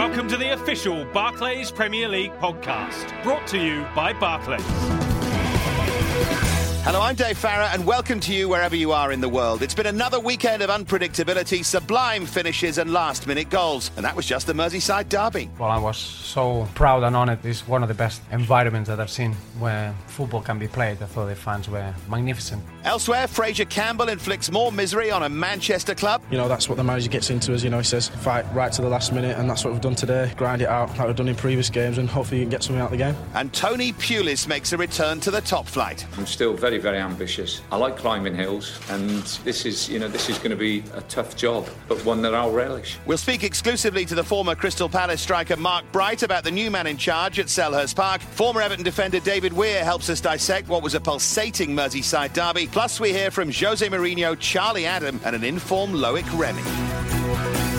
Welcome to the official Barclays Premier League podcast, brought to you by Barclays. Hello, I'm Dave Farrar, and welcome to you wherever you are in the world. It's been another weekend of unpredictability, sublime finishes, and last minute goals. And that was just the Merseyside derby. Well, I was so proud and honored. It's one of the best environments that I've seen where football can be played. I thought the fans were magnificent. Elsewhere, Fraizer Campbell inflicts more misery on a Manchester club. You know, that's what the manager gets into us. You know, he says fight right to the last minute, and that's what we've done today. Grind it out like we've done in previous games, and hopefully you can get something out of the game. And Tony Pulis makes a return to the top flight. I'm still very, very very ambitious. I like climbing hills, and this is, you know, this is going to be a tough job, but one that I'll relish. We'll speak exclusively to the former Crystal Palace striker Mark Bright about the new man in charge at Selhurst Park. Former Everton defender David Weir helps us dissect what was a pulsating Merseyside derby. Plus, we hear from Jose Mourinho, Charlie Adam, and an informed Loic Remy.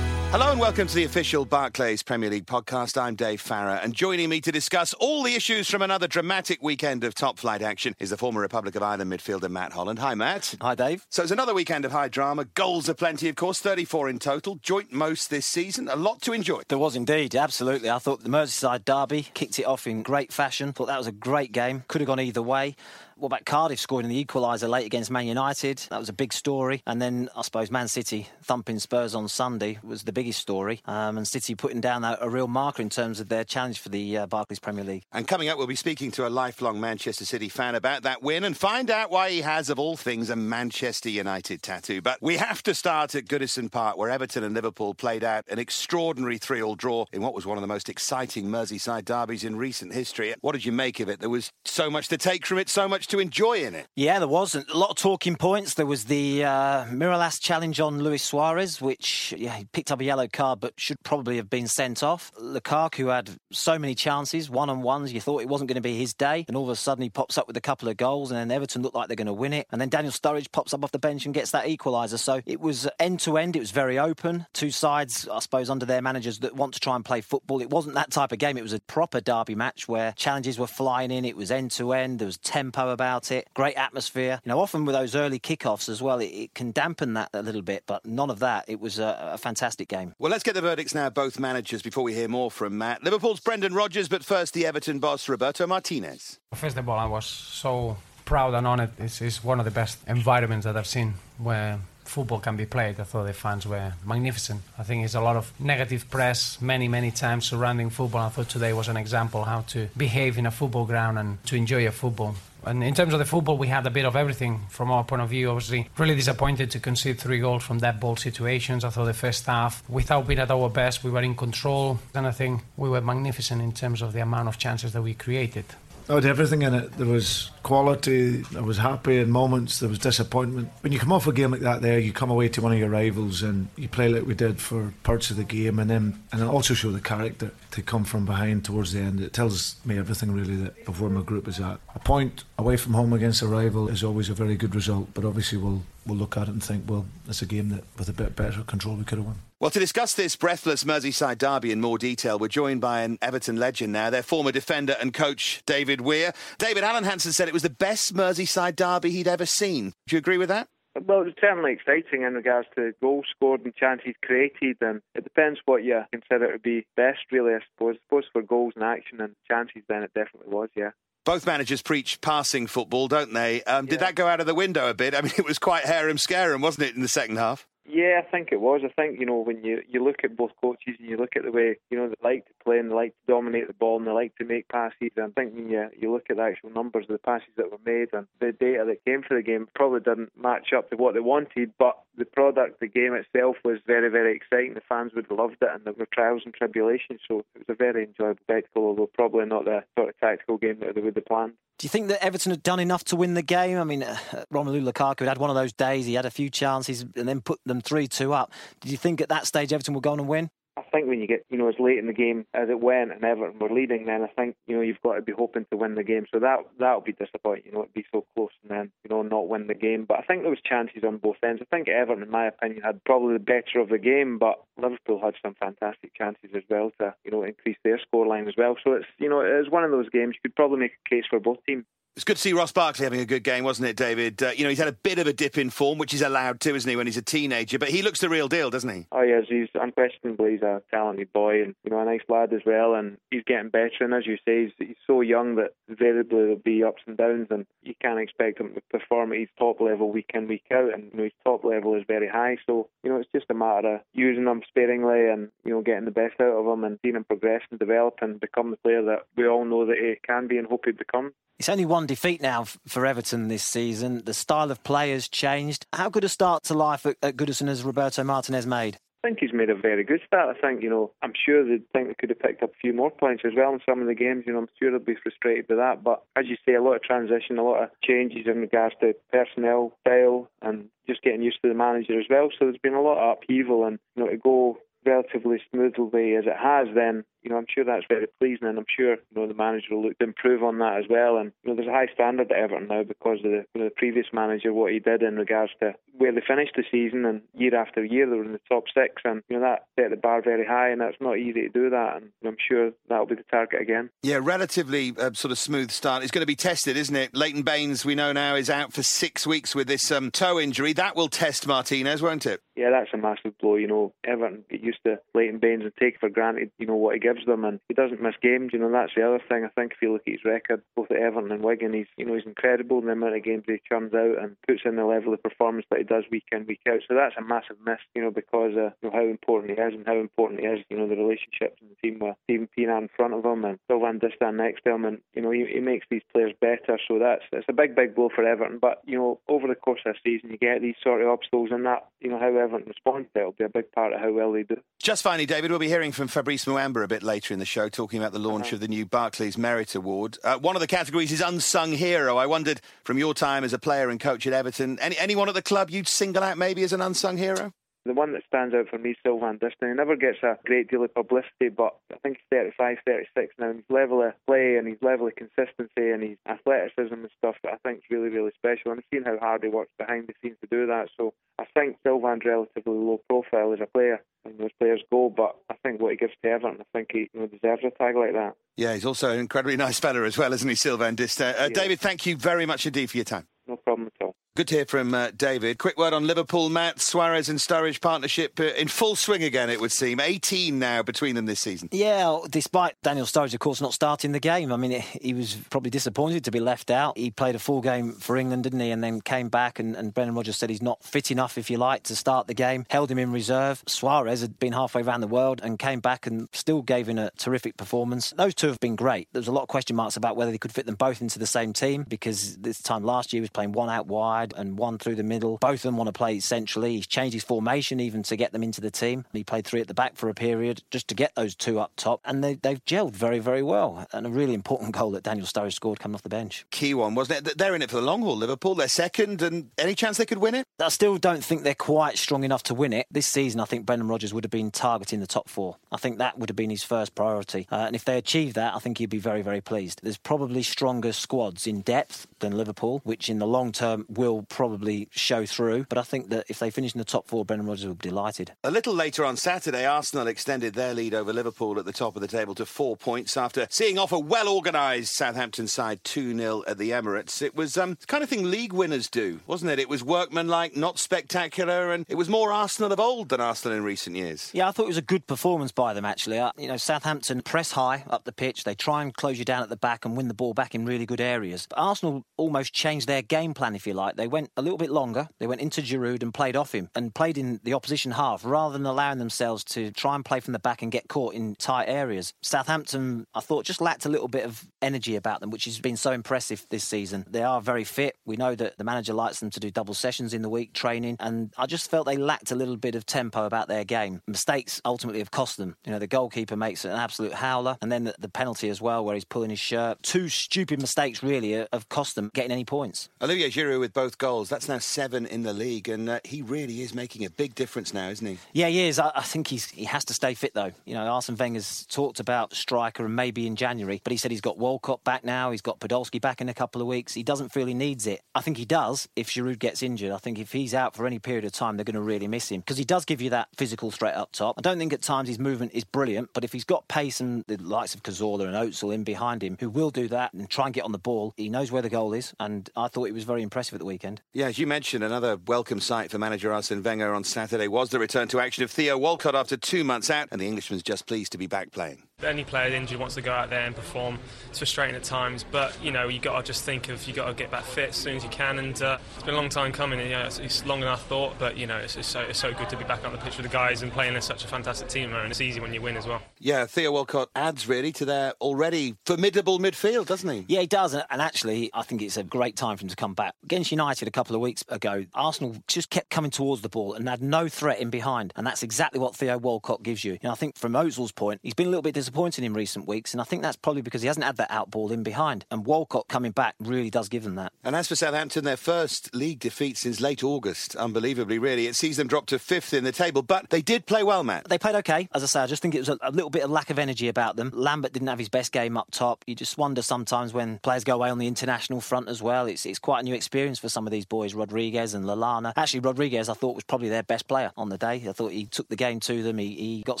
Hello and welcome to the official Barclays Premier League podcast. I'm Dave Farrar, and joining me to discuss all the issues from another dramatic weekend of top flight action is the former Republic of Ireland midfielder Matt Holland. Hi, Matt. Hi, Dave. So it's another weekend of high drama. Goals aplenty, of course, 34 in total, joint most this season. A lot to enjoy. There was indeed, absolutely. I thought the Merseyside derby kicked it off in great fashion. Thought that was a great game. Could have gone either way. What about Cardiff scoring the equaliser late against Man United? That was a big story. And then I suppose Man City thumping Spurs on Sunday was the biggest story. Um, and City putting down a, a, real marker in terms of their challenge for the uh, Barclays Premier League. And coming up, we'll be speaking to a lifelong Manchester City fan about that win and find out why he has, of all things, a Manchester United tattoo. But we have to start at Goodison Park, where Everton and Liverpool played out an extraordinary 3 all draw in what was one of the most exciting Merseyside derbies in recent history. What did you make of it? There was so much to take from it, so much to enjoy in it. Yeah, there was a lot of talking points. There was the uh, Mirallas challenge on Luis Suarez, which yeah, he picked up a yellow card but should probably have been sent off. Lukaku had so many chances, one on ones. You thought it wasn't going to be his day, and all of a sudden he pops up with a couple of goals, and then Everton looked like they're going to win it. And then Daniel Sturridge pops up off the bench and gets that equaliser. So it was end to end. It was very open. Two sides, I suppose, under their managers that want to try and play football. It wasn't that type of game. It was a proper derby match where challenges were flying in. It was end to end. There was tempo about it it, great atmosphere. You know, often with those early kickoffs as well, it, it can dampen that a little bit, but none of that. It was a, a, fantastic game. Well, let's get the verdicts now, both managers, before we hear more from Matt. Liverpool's Brendan Rodgers, but first the Everton boss, Roberto Martinez. First of all, I was so proud and honored. This is one of the best environments that I've seen where football can be played. I thought the fans were magnificent. I think it's a lot of negative press many, many times surrounding football. I thought today was an example how to behave in a football ground and to enjoy a football. And in terms of the football, we had a bit of everything from our point of view. Obviously, really disappointed to concede three goals from that ball situations. I thought the first half, without being at our best, we were in control. And I think we were magnificent in terms of the amount of chances that we created. I had everything in it. There was quality, I was happy in moments, there was disappointment. When you come off a game like that there, you come away to one of your rivals and you play like we did for parts of the game and then and it also show the character to come from behind towards the end. It tells me everything really that of where my group is at. A point away from home against a rival is always a very good result, but obviously we'll we'll look at it and think, well, it's a game that with a bit better control we could have won. Well, to discuss this breathless Merseyside derby in more detail, we're joined by an Everton legend now, their former defender and coach, David Weir. David Alan Hansen said it was the best Merseyside derby he'd ever seen. Do you agree with that? Well, it's certainly exciting in regards to goals scored and chances created, and it depends what you consider to be best, really, I suppose. I suppose for goals and action and chances, then it definitely was, yeah. Both managers preach passing football, don't they? Um, yeah. Did that go out of the window a bit? I mean, it was quite harem scarum, wasn't it, in the second half? Yeah, I think it was. I think, you know, when you, you look at both coaches and you look at the way, you know, they like to play and they like to dominate the ball and they like to make passes, and I think when you, you look at the actual numbers of the passes that were made and the data that came for the game probably didn't match up to what they wanted, but the product, the game itself was very, very exciting. The fans would have loved it and there were trials and tribulations, so it was a very enjoyable spectacle, although probably not the sort of tactical game that they would have planned. Do you think that Everton had done enough to win the game? I mean, uh, Romelu Lukaku had one of those days. He had a few chances and then put them 3 2 up. Did you think at that stage Everton would go on and win? I think when you get, you know, as late in the game as it went and Everton were leading, then I think, you know, you've got to be hoping to win the game. So that that'll be disappointing, you know, it'd be so close and then, you know, not win the game. But I think there was chances on both ends. I think Everton, in my opinion, had probably the better of the game, but Liverpool had some fantastic chances as well to, you know, increase their scoreline as well. So it's, you know, it's one of those games you could probably make a case for both teams. It's good to see Ross Barkley having a good game, wasn't it, David? Uh, you know, he's had a bit of a dip in form, which he's allowed to, isn't he, when he's a teenager? But he looks the real deal, doesn't he? Oh, yes, he's unquestionably he's a talented boy and, you know, a nice lad as well. And he's getting better. And as you say, he's, he's so young that invariably there'll be ups and downs. And you can't expect him to perform at his top level week in, week out. And, you know, his top level is very high. So, you know, it's just a matter of using him sparingly and, you know, getting the best out of him and seeing him progress and develop and become the player that we all know that he can be and hope he becomes. It's only one defeat now for Everton this season. The style of play has changed. How good a start to life at, Goodison has Roberto Martinez made? I think he's made a very good start. I think, you know, I'm sure they think they could have picked up a few more points as well in some of the games. You know, I'm sure they'll be frustrated with that. But as you say, a lot of transition, a lot of changes in regards to personnel, style, and just getting used to the manager as well. So there's been a lot of upheaval, and you know, to go relatively smoothly as it has, then you know I'm sure that's very pleasing, and I'm sure you know the manager will look to improve on that as well. And you know there's a high standard at Everton now because of the, you know, the previous manager what he did in regards to where they finished the season, and year after year they were in the top six, and you know that set the bar very high, and that's not easy to do that. And I'm sure that'll be the target again. Yeah, relatively uh, sort of smooth start. It's going to be tested, isn't it? Leighton Baines, we know now, is out for six weeks with this um, toe injury. That will test Martinez, won't it? Yeah, that's a massive blow. You know, Everton get used to Leighton Baines and take for granted, you know, what he gives them, and he doesn't miss games. You know, that's the other thing. I think if you look at his record, both at Everton and Wigan, he's you know he's incredible in the amount of games he churns out and puts in the level of performance that he does week in week out. So that's a massive miss, you know, because uh, you know how important he is and how important he is. You know, the relationships in the team with Steven Pienaar in front of him and Phil Van Distelrooy next to him, and you know he, he makes these players better. So that's it's a big big blow for Everton. But you know, over the course of the season, you get these sort of obstacles, and that you know how Everton responds to it will be a big part of how well they do. Just finally, David, we'll be hearing from Fabrice Muamba a bit later in the show, talking about the launch Uh-huh. of the new Barclays Merit Award. Uh, one of the categories is unsung hero. I wondered, from your time as a player and coach at Everton, any, anyone at the club you'd single out maybe as an unsung hero? The one that stands out for me is Sylvain Distin. He never gets a great deal of publicity, but I think he's 35, 36 now. And his level of play and his level of consistency and his athleticism and stuff that I think is really, really special. And I've seen how hard he works behind the scenes to do that. So I think Sylvain's relatively low profile as a player, and those players go. But I think what he gives to Everton, I think he you know, deserves a tag like that. Yeah, he's also an incredibly nice fella as well, isn't he, Sylvain Distin? Uh, Yeah. David, thank you very much indeed for your time. No problem at all. Good to hear from uh, David. Quick word on Liverpool, Matt, Suarez and Sturridge partnership uh, in full swing again, it would seem. 18 now between them this season. Yeah, despite Daniel Sturridge, of course, not starting the game. I mean, he was probably disappointed to be left out. He played a full game for England, didn't he? And then came back, and, and Brendan Rodgers said he's not fit enough, if you like, to start the game. Held him in reserve. Suarez had been halfway around the world and came back and still gave him a terrific performance. Those two have been great. There was a lot of question marks about whether they could fit them both into the same team because this time last year he was playing one out wide and one through the middle. Both of them want to play centrally. He's changed his formation even to get them into the team. He played three at the back for a period just to get those two up top, and they, they've gelled very, very well. And a really important goal that Daniel Sturridge scored coming off the bench. Key one, wasn't it? They're in it for the long haul, Liverpool. They're second, and any chance they could win it? I still don't think they're quite strong enough to win it. This season, I think Brendan Rodgers would have been targeting the top four. I think that would have been his first priority. Uh, and if they achieve that, I think he'd be very, very pleased. There's probably stronger squads in depth than Liverpool, which in the long term will probably show through. But I think that if they finish in the top four, Brendan Rodgers will be delighted. A little later on Saturday, Arsenal extended their lead over Liverpool at the top of the table to four points after seeing off a well organised Southampton side 2 0 at the Emirates. It was um, the kind of thing league winners do, wasn't it? It was workmanlike, not spectacular, and it was more Arsenal of old than Arsenal in recent years. Yeah, I thought it was a good performance by them, actually. Uh, you know, Southampton press high up the pitch. They try and close you down at the back and win the ball back in really good areas. But Arsenal almost changed their game plan, if you like. They went a little bit longer. They went into Giroud and played off him and played in the opposition half rather than allowing themselves to try and play from the back and get caught in tight areas. Southampton, I thought, just lacked a little bit of energy about them, which has been so impressive this season. They are very fit. We know that the manager likes them to do double sessions in the week, training, and I just felt they lacked a little bit of tempo about their game. Mistakes ultimately have cost them. You know, the goalkeeper makes an absolute howler, and then the, penalty as well, where he's pulling his shirt. Two stupid mistakes, really, have cost them getting any points. Olivier Giroud with both both goals. That's now seven in the league, and uh, he really is making a big difference now, isn't he? Yeah, he is. I, I think he's he has to stay fit though. You know, Arsene Wenger's talked about striker and maybe in January, but he said he's got Walcott back now. He's got Podolski back in a couple of weeks. He doesn't feel he needs it. I think he does if Giroud gets injured. I think if he's out for any period of time, they're going to really miss him because he does give you that physical threat up top. I don't think at times his movement is brilliant, but if he's got pace and the likes of Cazorla and Özil in behind him, who will do that and try and get on the ball, he knows where the goal is, and I thought it was very impressive at the weekend. Yeah, as you mentioned, another welcome sight for manager Arsene Wenger on Saturday was the return to action of Theo Walcott after two months out, and the Englishman's just pleased to be back playing. Any player injured wants to go out there and perform. It's frustrating at times, but you know you got to just think of you got to get back fit as soon as you can. And uh, it's been a long time coming. You know, it's, it's longer than I thought, but you know it's, it's, so it's so good to be back on the pitch with the guys and playing in such a fantastic team. And it's easy when you win as well. Yeah, Theo Walcott adds really to their already formidable midfield, doesn't he? Yeah, he does. And actually, I think it's a great time for him to come back. Against United a couple of weeks ago, Arsenal just kept coming towards the ball and had no threat in behind. And that's exactly what Theo Walcott gives you. you know, I think from Ozil's point, he's been a little bit disappointing in recent weeks, and I think that's probably because he hasn't had that out ball in behind. And Walcott coming back really does give them that. And as for Southampton, their first league defeat since late August, unbelievably, really. It sees them drop to fifth in the table, but they did play well, Matt. They played okay. As I say, I just think it was a, a little bit of lack of energy about them. Lambert didn't have his best game up top. You just wonder sometimes when players go away on the international front as well. It's, it's quite a new experience for some of these boys, Rodriguez and Lallana. Actually, Rodriguez, I thought, was probably their best player on the day. I thought he took the game to them. He, he got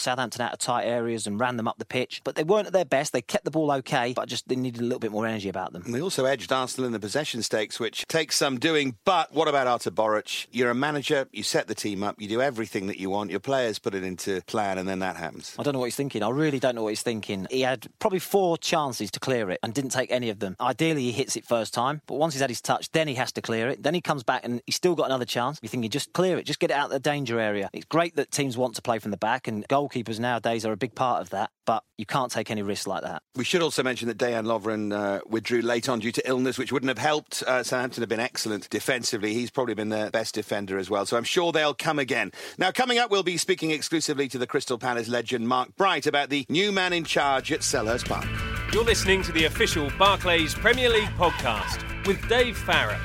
Southampton out of tight areas and ran them up the pitch. But they weren't at their best. They kept the ball okay, but just they needed a little bit more energy about them. And they also edged Arsenal in the possession stakes, which takes some doing. But what about Artur Boruc? You're a manager, you set the team up, you do everything that you want, your players put it into plan, and then that happens. I don't know what he's thinking. I really don't know what he's thinking. He had probably four chances to clear it and didn't take any of them. Ideally, he hits it first time, but once he's had his touch, then he has to clear it. Then he comes back and he's still got another chance. You're thinking, just clear it, just get it out of the danger area. It's great that teams want to play from the back, and goalkeepers nowadays are a big part of that, but you can't take any risks like that. We should also mention that Dejan Lovren uh, withdrew late on due to illness, which wouldn't have helped. Uh, Southampton have been excellent defensively. He's probably been their best defender as well, so I'm sure they'll come again. Now, coming up, we'll be speaking exclusively to the Crystal Palace legend Mark Bright about the new man in charge at Selhurst Park. You're listening to the official Barclays Premier League podcast with Dave Farrar.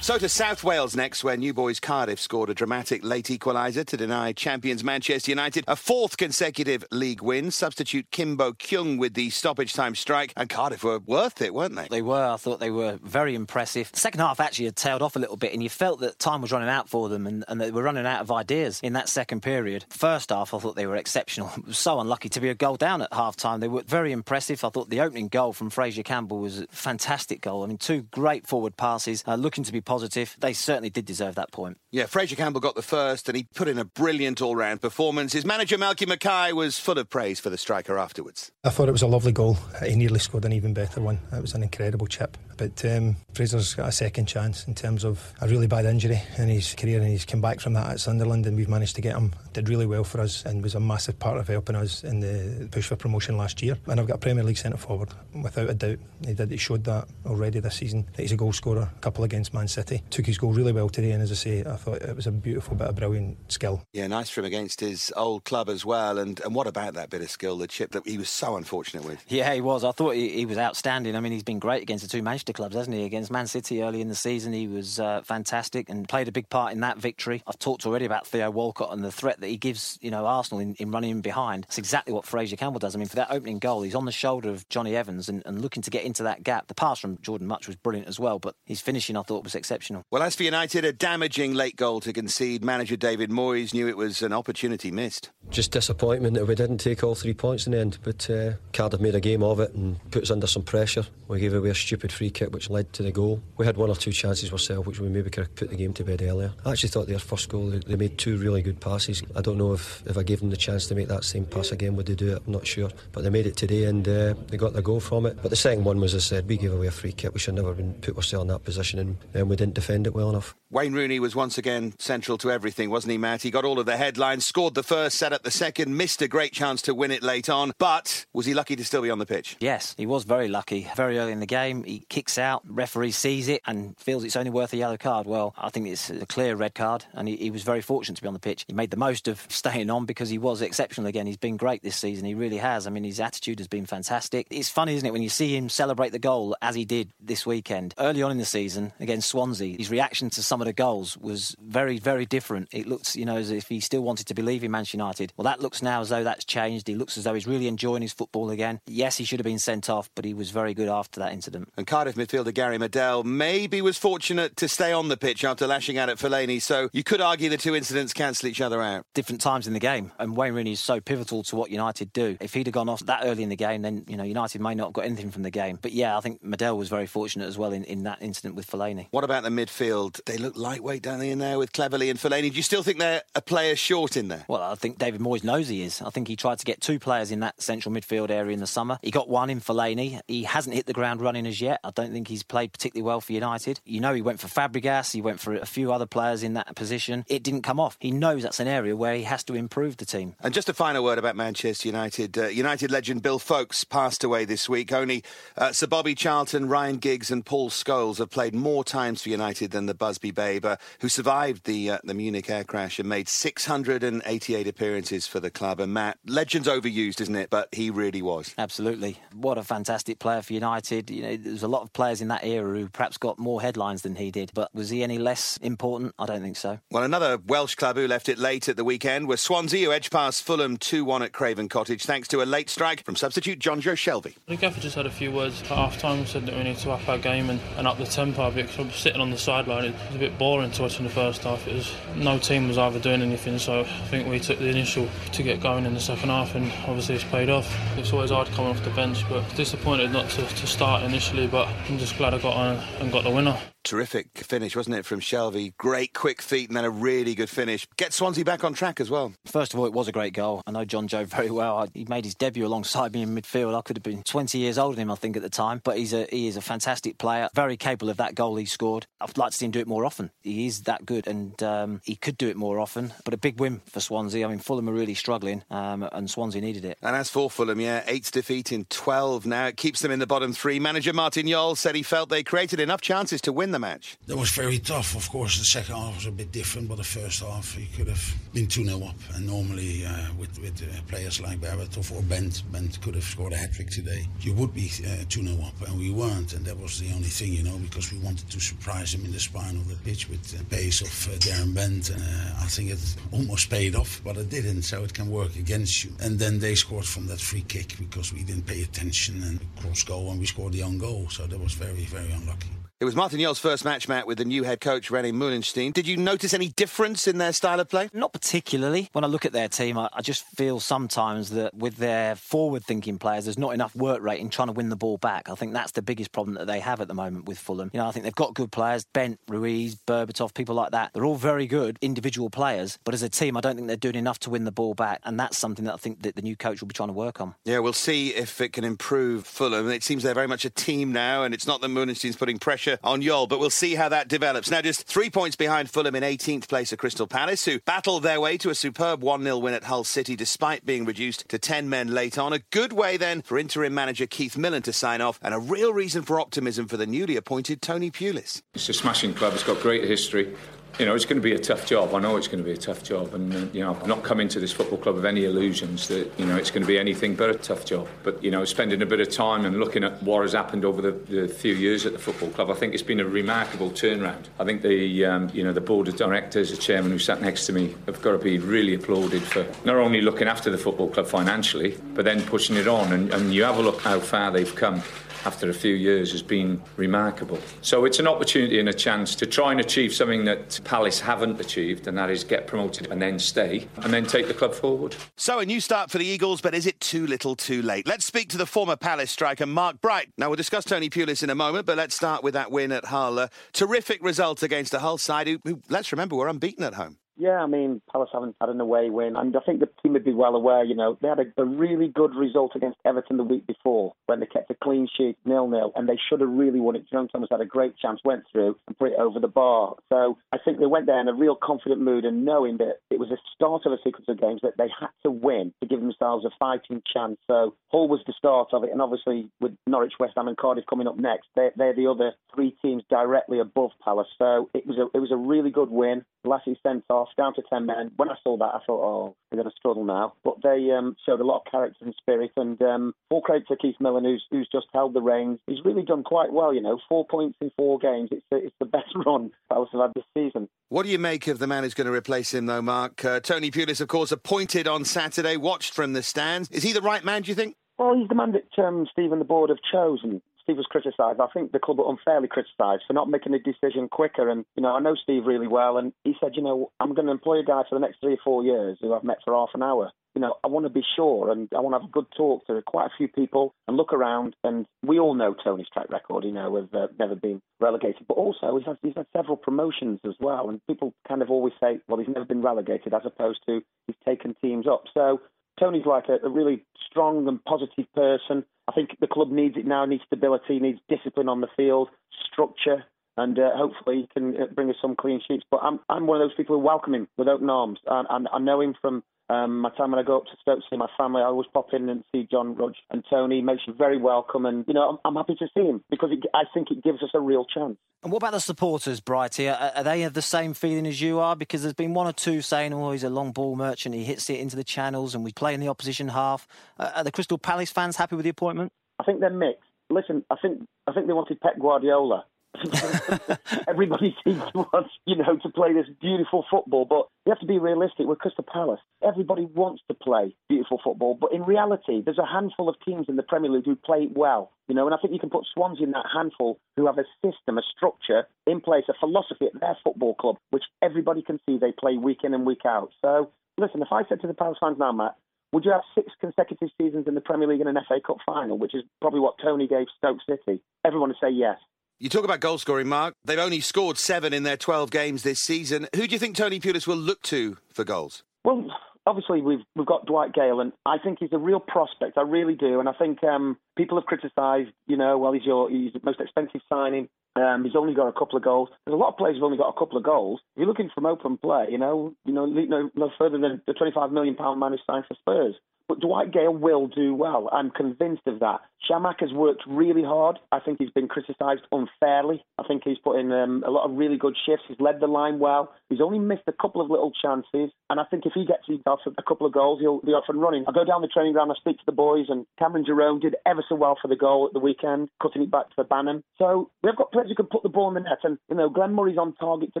So to South Wales next, where New Boys Cardiff scored a dramatic late equaliser to deny champions Manchester United a fourth consecutive league win. Substitute Kim Bo-kyung with the stoppage time strike, and Cardiff were worth it, weren't they? They were. I thought they were very impressive. The second half actually had tailed off a little bit, and you felt that time was running out for them, and, and they were running out of ideas in that second period. First half, I thought they were exceptional. so unlucky to be a goal down at half time. They were very impressive. I thought the opening goal from Fraizer Campbell was a fantastic goal. I mean, two great forward passes, uh, looking to be positive. They certainly did deserve that point. Yeah, Fraizer Campbell got the first, and he put in a brilliant all-round performance. His manager Malky Mackay was full of praise for the striker afterwards. I thought it was a lovely goal. He nearly scored an even better one. It was an incredible chip. But um, Fraizer's got a second chance in terms of a really bad injury in his career, and he's come back from that at Sunderland, and we've managed to get him. Did really well for us, and was a massive part of helping us in the push for promotion last year. And I've got a Premier League centre forward, without a doubt. He did. He showed that already this season. That he's a goal scorer. A couple against Man City. Took his goal really well today, and as I say, I thought it was a beautiful bit of brilliant skill. Yeah, nice for him against his old club as well. And and what about that bit of skill, the chip that he was so unfortunate with? Yeah, he was. I thought he, he was outstanding. I mean, he's been great against the two Manchester clubs, hasn't he? Against Man City early in the season, he was uh, fantastic and played a big part in that victory. I've talked already about Theo Walcott and the threat that he gives, you know, Arsenal in, in running in behind. It's exactly what Fraizer Campbell does. I mean, for that opening goal, he's on the shoulder of Jonny Evans and, and looking to get into that gap. The pass from Jordon Mutch was brilliant as well, but his finishing, I thought, was exceptional. Well, as for United, a damaging late goal to concede. Manager David Moyes knew it was an opportunity missed. Just disappointment that we didn't take all three points in the end, but uh, Cardiff made a game of it and put us under some pressure. We gave away a stupid free kick which led to the goal. We had one or two chances ourselves which we maybe could have put the game to bed earlier. I actually thought their first goal, they, they made two really good passes. I don't know if, if I gave them the chance to make that same pass again, would they do it? I'm not sure. But they made it today and uh, they got their goal from it. But the second one was, as I said, we gave away a free kick. We should never have been put ourselves in that position and then we didn't defend it well enough. Wayne Rooney was once again central to everything, wasn't he, Matt? He got all of the headlines, scored the first, set up the second, missed a great chance to win it late on. But was he lucky to still be on the pitch? Yes, he was very lucky. Very early in the game, he kicks out, referee sees it and feels it's only worth a yellow card. Well, I think it's a clear red card, and he, he was very fortunate to be on the pitch. He made the most of staying on because he was exceptional again. He's been great this season. He really has. I mean, his attitude has been fantastic. It's funny, isn't it, when you see him celebrate the goal as he did this weekend. Early on in the season against Swansea, his reaction to some of the goals was very, very different. It looks, you know, as if he still wanted to believe in Manchester United. Well, that looks now as though that's changed. He looks as though he's really enjoying his football again. Yes, he should have been sent off, but he was very good after that incident. And Cardiff midfielder Gary Medel maybe was fortunate to stay on the pitch after lashing out at Fellaini, so you could argue the two incidents cancel each other out. Different times in the game, and Wayne Rooney is so pivotal to what United do. If he'd have gone off that early in the game, then, you know, United may not have got anything from the game. But yeah, I think Medel was very fortunate as well in, in that incident with Fellaini. What about the midfield? They look lightweight, don't they, in there with Cleverley and Fellaini. Do you still think they're a player short in there? Well, I think David Moyes knows he is. I think he tried to get two players in that central midfield area in the summer. He got one in Fellaini. He hasn't hit the ground running as yet. I don't think he's played particularly well for United. You know, he went for Fabregas. He went for a few other players in that position. It didn't come off. He knows that's an area where he has to improve the team. And just a final word about Manchester United. Uh, United legend Bill Foulkes passed away this week. Only uh, Sir Bobby Charlton, Ryan Giggs, and Paul Scholes have played more times for United than the Busby Babe, uh, who survived the uh, the Munich air crash and made 688 appearances for the club. And Matt, legend's overused, isn't it? But he really was. Absolutely. What a fantastic player for United. You know, there's a lot of players in that era who perhaps got more headlines than he did. But was he any less important? I don't think so. Well, another Welsh club who left it late at the weekend was Swansea, who edged past Fulham 2 1 at Craven Cottage, thanks to a late strike from substitute Jonjo Shelvey. The gaffer just had a few words at half time, said that we need to up our game and, and up the tempo a bit. Because I'm sitting on the sideline, it was a bit boring to watch in the first half. It was no team was either doing anything, so I think we took the initial to get going in the second half, and obviously it's paid off. It's always hard coming off the bench, but disappointed not to, to start initially, but I'm just glad I got on and got the winner terrific finish, wasn't it, from Shelvey? Great quick feet and then a really good finish. Get Swansea back on track as well. First of all, it was a great goal. I know Jonjo very well. He made his debut alongside me in midfield. I could have been 20 years older than him, I think, at the time. But he's a he is a fantastic player, very capable of that goal he scored. I'd like to see him do it more often. He is that good, and um, he could do it more often. But a big win for Swansea. I mean, Fulham are really struggling, um, and Swansea needed it. And as for Fulham, yeah, eight defeat in 12 now. It keeps them in the bottom three. Manager Martin Jol said he felt they created enough chances to win the match. There was very tough. Of course, the second half was a bit different, but the first half you could have been 2 0 up. And normally, uh, with, with uh, players like Berbatov or Bent, Bent could have scored a hat trick today. You would be 2 uh, 0 up, and we weren't. And that was the only thing, you know, because we wanted to surprise him in the spine of the pitch with the pace of uh, Darren Bent. Uh, I think it almost paid off, but it didn't, so it can work against you. And then they scored from that free kick because we didn't pay attention and cross goal, and we scored the own goal. So that was very, very unlucky. It was Martin Jol's first match, Matt, with the new head coach, René Meulensteen. Did you notice any difference in their style of play? Not particularly. When I look at their team, I, I just feel sometimes that with their forward thinking players, there's not enough work rate in trying to win the ball back. I think that's the biggest problem that they have at the moment with Fulham. You know, I think they've got good players, Bent, Ruiz, Berbatov, people like that. They're all very good individual players, but as a team, I don't think they're doing enough to win the ball back. And that's something that I think that the new coach will be trying to work on. Yeah, we'll see if it can improve Fulham. It seems they're very much a team now, and it's not that Meulensteen putting pressure on Jol, but we'll see how that develops. Now, just three points behind Fulham in 18th place at Crystal Palace, who battled their way to a superb 1 0 win at Hull City despite being reduced to 10 men late on. A good way then for interim manager Keith Millen to sign off, and a real reason for optimism for the newly appointed Tony Pulis. It's a smashing club, it's got great history you know, it's going to be a tough job. I know it's going to be a tough job, and uh, you know, I've not come into this football club with any illusions that you know it's going to be anything but a tough job. But you know, spending a bit of time and looking at what has happened over the, the few years at the football club, I think it's been a remarkable turnaround. I think the um, you know the board of directors, the chairman who sat next to me, have got to be really applauded for not only looking after the football club financially, but then pushing it on. And, and you have a look how far they've come after a few years has been remarkable. So it's an opportunity and a chance to try and achieve something that Palace haven't achieved, and that is get promoted and then stay, and then take the club forward. So a new start for the Eagles, but is it too little too late? Let's speak to the former Palace striker, Mark Bright. Now, we'll discuss Tony Pulis in a moment, but let's start with that win at Hull. Terrific result against a Hull side who, who let's remember, were unbeaten at home. Yeah, I mean, Palace haven't had an away win, and I think the team would be well aware, you know, they had a, a really good result against Everton the week before when they kept a clean sheet, nil-nil, and they should have really won it. Jerome Thomas had a great chance, went through and put it over the bar. So I think they went there in a real confident mood and knowing that it was a start of a sequence of games that they had to win to give themselves a fighting chance. So Hull was the start of it, and obviously with Norwich, West Ham, and Cardiff coming up next, they're, they're the other three teams directly above Palace. So it was a it was a really good win. Lassie sent off down to ten men. When I saw that, I thought, oh, they're going to struggle now. But they um, showed a lot of character and spirit, and um, full credit to Keith Millen, who's who's just held the reins. He's really done quite well. You know, four points in four games. It's it's the best run Palace have had this season. What do you make of the man who's going to replace him, though, Mark? Uh, Tony Pulis, of course, appointed on Saturday, watched from the stands. Is he the right man, do you think? Well, he's the man that um, Steve and the board have chosen. Steve was criticised. I think the club were unfairly criticised for not making a decision quicker. And, you know, I know Steve really well. And he said, you know, I'm going to employ a guy for the next three or four years who I've met for half an hour. You know, I want to be sure and I want to have a good talk to quite a few people and look around. And we all know Tony's track record, you know, of uh, never been relegated. But also, he's had, he's had several promotions as well. And people kind of always say, well, he's never been relegated as opposed to he's taken teams up. So Tony's like a, a really strong and positive person. I think the club needs it now, needs stability, needs discipline on the field, structure, and uh, hopefully he can uh, bring us some clean sheets. But I'm I'm one of those people who welcome him with open arms. And, and I know him from um, my time when I go up to Stoke to see my family. I always pop in and see John, Rog, and Tony. Makes you very welcome, and you know I'm, I'm happy to see him because it, I think it gives us a real chance. And what about the supporters, Brighty? Are, are they of the same feeling as you are? Because there's been one or two saying, "Oh, he's a long ball merchant. He hits it into the channels, and we play in the opposition half." Uh, are the Crystal Palace fans happy with the appointment? I think they're mixed. Listen, I think I think they wanted Pep Guardiola. Everybody seems to want, you know, to play this beautiful football, but you have to be realistic with Crystal Palace. Everybody wants to play beautiful football, but in reality, there's a handful of teams in the Premier League who play well. You know, and I think you can put Swansea in that handful who have a system, a structure in place, a philosophy at their football club, which everybody can see they play week in and week out. So, listen, if I said to the Palace fans now, Matt, would you have six consecutive seasons in the Premier League and an FA Cup final, which is probably what Tony gave Stoke City? Everyone would say yes. You talk about goal scoring, Mark. They've only scored seven in their 12 games this season. Who do you think Tony Pulis will look to for goals? Well, obviously we've we've got Dwight Gayle, and I think he's a real prospect. I really do, and I think um, people have criticised, you know, well he's your he's the most expensive signing. Um, he's only got a couple of goals. There's a lot of players who've only got a couple of goals. If you're looking from open play, you know, you know, no, no further than the 25 million pound man who signed for Spurs. But Dwight Gayle will do well. I'm convinced of that. Chamakh has worked really hard. I think he's been criticised unfairly. I think he's put in um, a lot of really good shifts. He's led the line well. He's only missed a couple of little chances. And I think if he gets himself a couple of goals, he'll be off and running. I go down the training ground, I speak to the boys, and Cameron Jerome did ever so well for the goal at the weekend, cutting it back to Bannan. So we've got players who can put the ball in the net. And, you know, Glenn Murray's on target to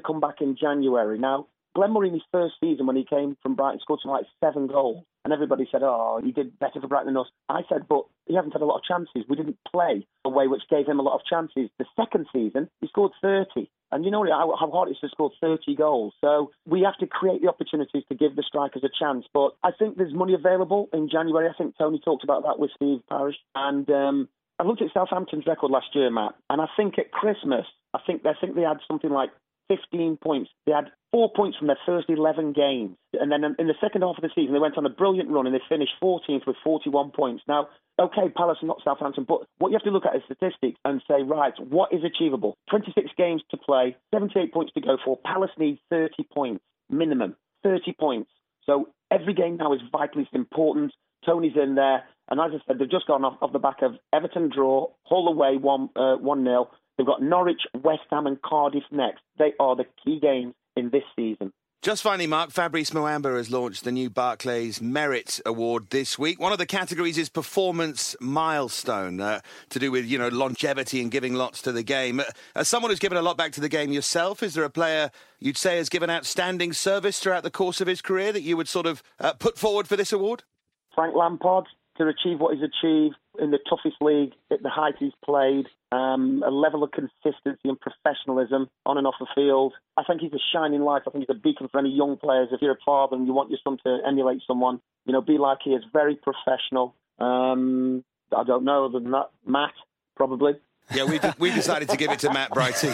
come back in January. Now, Glenn Murray in his first season when he came from Brighton scored something like seven goals. And everybody said, oh, he did better for Brighton than us. I said, but he hasn't had a lot of chances. We didn't play a way which gave him a lot of chances. The second season, he scored 30. And you know how hard it is to score 30 goals. So we have to create the opportunities to give the strikers a chance. But I think there's money available in January. I think Tony talked about that with Steve Parish. And um, I looked at Southampton's record last year, Matt, and I think at Christmas, I think I think they had something like 15 points. They had four points from their first 11 games. And then in the second half of the season, they went on a brilliant run and they finished 14th with 41 points. Now, okay, Palace are not Southampton, but what you have to look at is statistics and say, right, what is achievable? 26 games to play, 78 points to go for. Palace needs 30 points, minimum, 30 points. So every game now is vitally important. Tony's in there. And as I said, they've just gone off, off the back of Everton draw, Hull away 1 uh, 1 0. They've got Norwich, West Ham, and Cardiff next. They are the key games in this season. Just finally, Mark, Fabrice Muamba has launched the new Barclays Merit Award this week. One of the categories is performance milestone, uh, to do with, you know, longevity and giving lots to the game. Uh, as someone who's given a lot back to the game yourself, is there a player you'd say has given outstanding service throughout the course of his career that you would sort of uh, put forward for this award? Frank Lampard, to achieve what he's achieved in the toughest league at the height he's played, um, a level of consistency and professionalism on and off the field. I think he's a shining light. I think he's a beacon for any young players. If you're a father and you want your son to emulate someone, you know, be like he is. Very professional. Um, I don't know other than that. Matt, probably. Yeah, we, we decided to give it to Matt Brighty.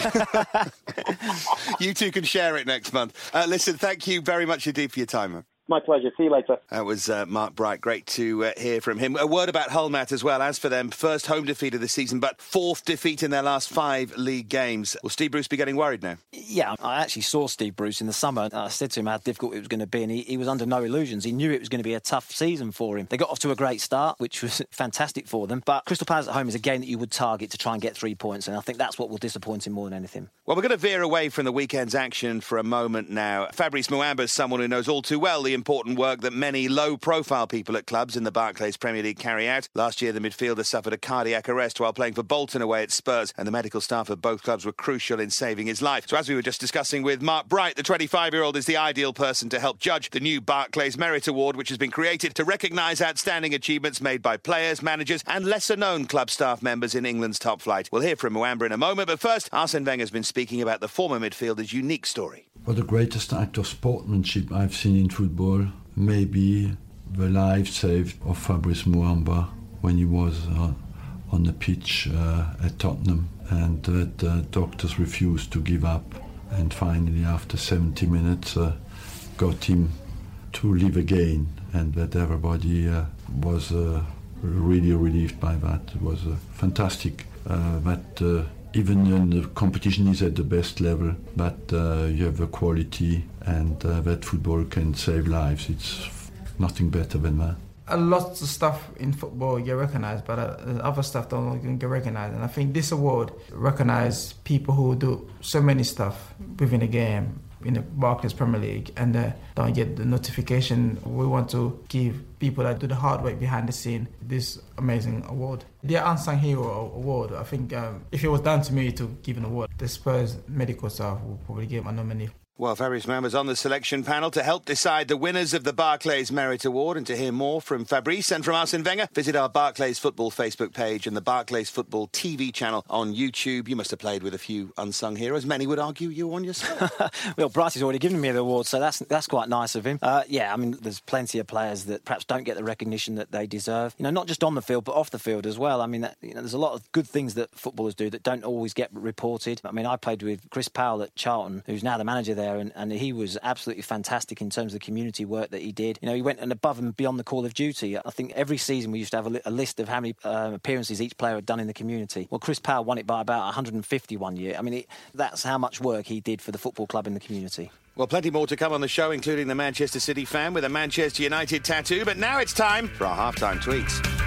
you two can share it next month. Uh, listen, thank you very much indeed for your time. My pleasure. See you later. That was uh, Mark Bright. Great to uh, hear from him. A word about Hull, Matt, as well. As for them, first home defeat of the season, but fourth defeat in their last five league games. Will Steve Bruce be getting worried now? Yeah, I actually saw Steve Bruce in the summer. I said to him how difficult it was going to be, and he, he was under no illusions. He knew it was going to be a tough season for him. They got off to a great start, which was fantastic for them. But Crystal Palace at home is a game that you would target to try and get three points, and I think that's what will disappoint him more than anything. Well, we're going to veer away from the weekend's action for a moment now. Fabrice Muamba is someone who knows all too well the important work that many low profile people at clubs in the Barclays Premier League carry out. Last year, the midfielder suffered a cardiac arrest while playing for Bolton away at Spurs, and the medical staff of both clubs were crucial in saving his life. So, as we were just discussing with Mark Bright, the 25 year old is the ideal person to help judge the new Barclays Merit Award, which has been created to recognise outstanding achievements made by players, managers, and lesser known club staff members in England's top flight. We'll hear from Muamba in a moment, but first, Arsene Wenger has been speaking about the former midfielder's unique story. Well, the greatest act of sportsmanship I've seen in football may be the life saved of Fabrice Muamba when he was uh, on the pitch uh, at Tottenham and that uh, doctors refused to give up and finally after 70 minutes uh, got him to live again and that everybody uh, was uh, really relieved by that. It was fantastic that even when the competition is at the best level, but you have the quality and that football can save lives. It's nothing better than that. A lot of stuff in football get recognized, but uh, other stuff don't get recognized. And I think this award recognize people who do so many stuff within the game in the Barclays Premier League and don't get the notification. We want to give people that do the hard work behind the scene this amazing award. The Unsung Hero Award, I think um, if it was down to me to give an award, the Spurs medical staff will probably give a nominee. Well, Fabrice Muamba's on the selection panel to help decide the winners of the Barclays Merit Award. And to hear more from Fabrice and from Arsene Wenger, visit our Barclays Football Facebook page and the Barclays Football TV channel on YouTube. You must have played with a few unsung heroes. Many would argue you won yourself. well, Brighty's already given me the award, so that's that's quite nice of him. Uh, yeah, I mean, there's plenty of players that perhaps don't get the recognition that they deserve. You know, not just on the field, but off the field as well. I mean, that, you know, there's a lot of good things that footballers do that don't always get reported. I mean, I played with Chris Powell at Charlton, who's now the manager there, and, and he was was absolutely fantastic in terms of the community work that he did. You know, he went and above and beyond the call of duty. I think every season we used to have a, li- a list of how many uh, appearances each player had done in the community. Well, Chris Powell won it by about 150 one year. I mean, it, that's how much work he did for the football club in the community. Well, plenty more to come on the show, including the Manchester City fan with a Manchester United tattoo. But now it's time for our halftime tweets.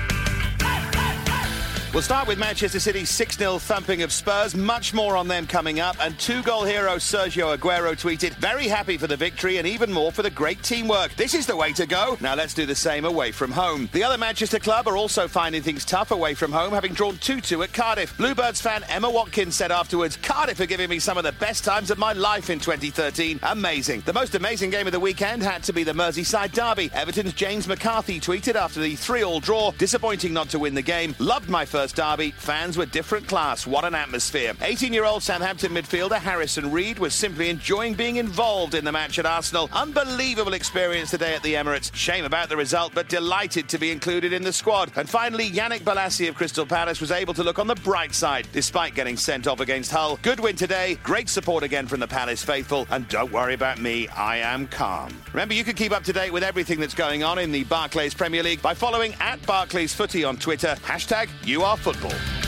We'll start with Manchester City's 6 0 thumping of Spurs. Much more on them coming up. And two goal hero Sergio Aguero tweeted, Very happy for the victory and even more for the great teamwork. This is the way to go. Now let's do the same away from home. The other Manchester club are also finding things tough away from home, having drawn 2 2 at Cardiff. Bluebirds fan Emma Watkins said afterwards, Cardiff are giving me some of the best times of my life in 2013. Amazing. The most amazing game of the weekend had to be the Merseyside derby. Everton's James McCarthy tweeted after the 3 all draw, disappointing not to win the game. Loved my first derby. Fans were different class. What an atmosphere. 18 year old Southampton midfielder Harrison Reed was simply enjoying being involved in the match at Arsenal. Unbelievable experience today at the Emirates. Shame about the result, but delighted to be included in the squad. And finally, Yannick Bolasie of Crystal Palace was able to look on the bright side despite getting sent off against Hull. Good win today. Great support again from the Palace faithful. And don't worry about me, I am calm. Remember, you can keep up to date with everything that's going on in the Barclays Premier League by following at Barclays Footy on Twitter. Hashtag you are football.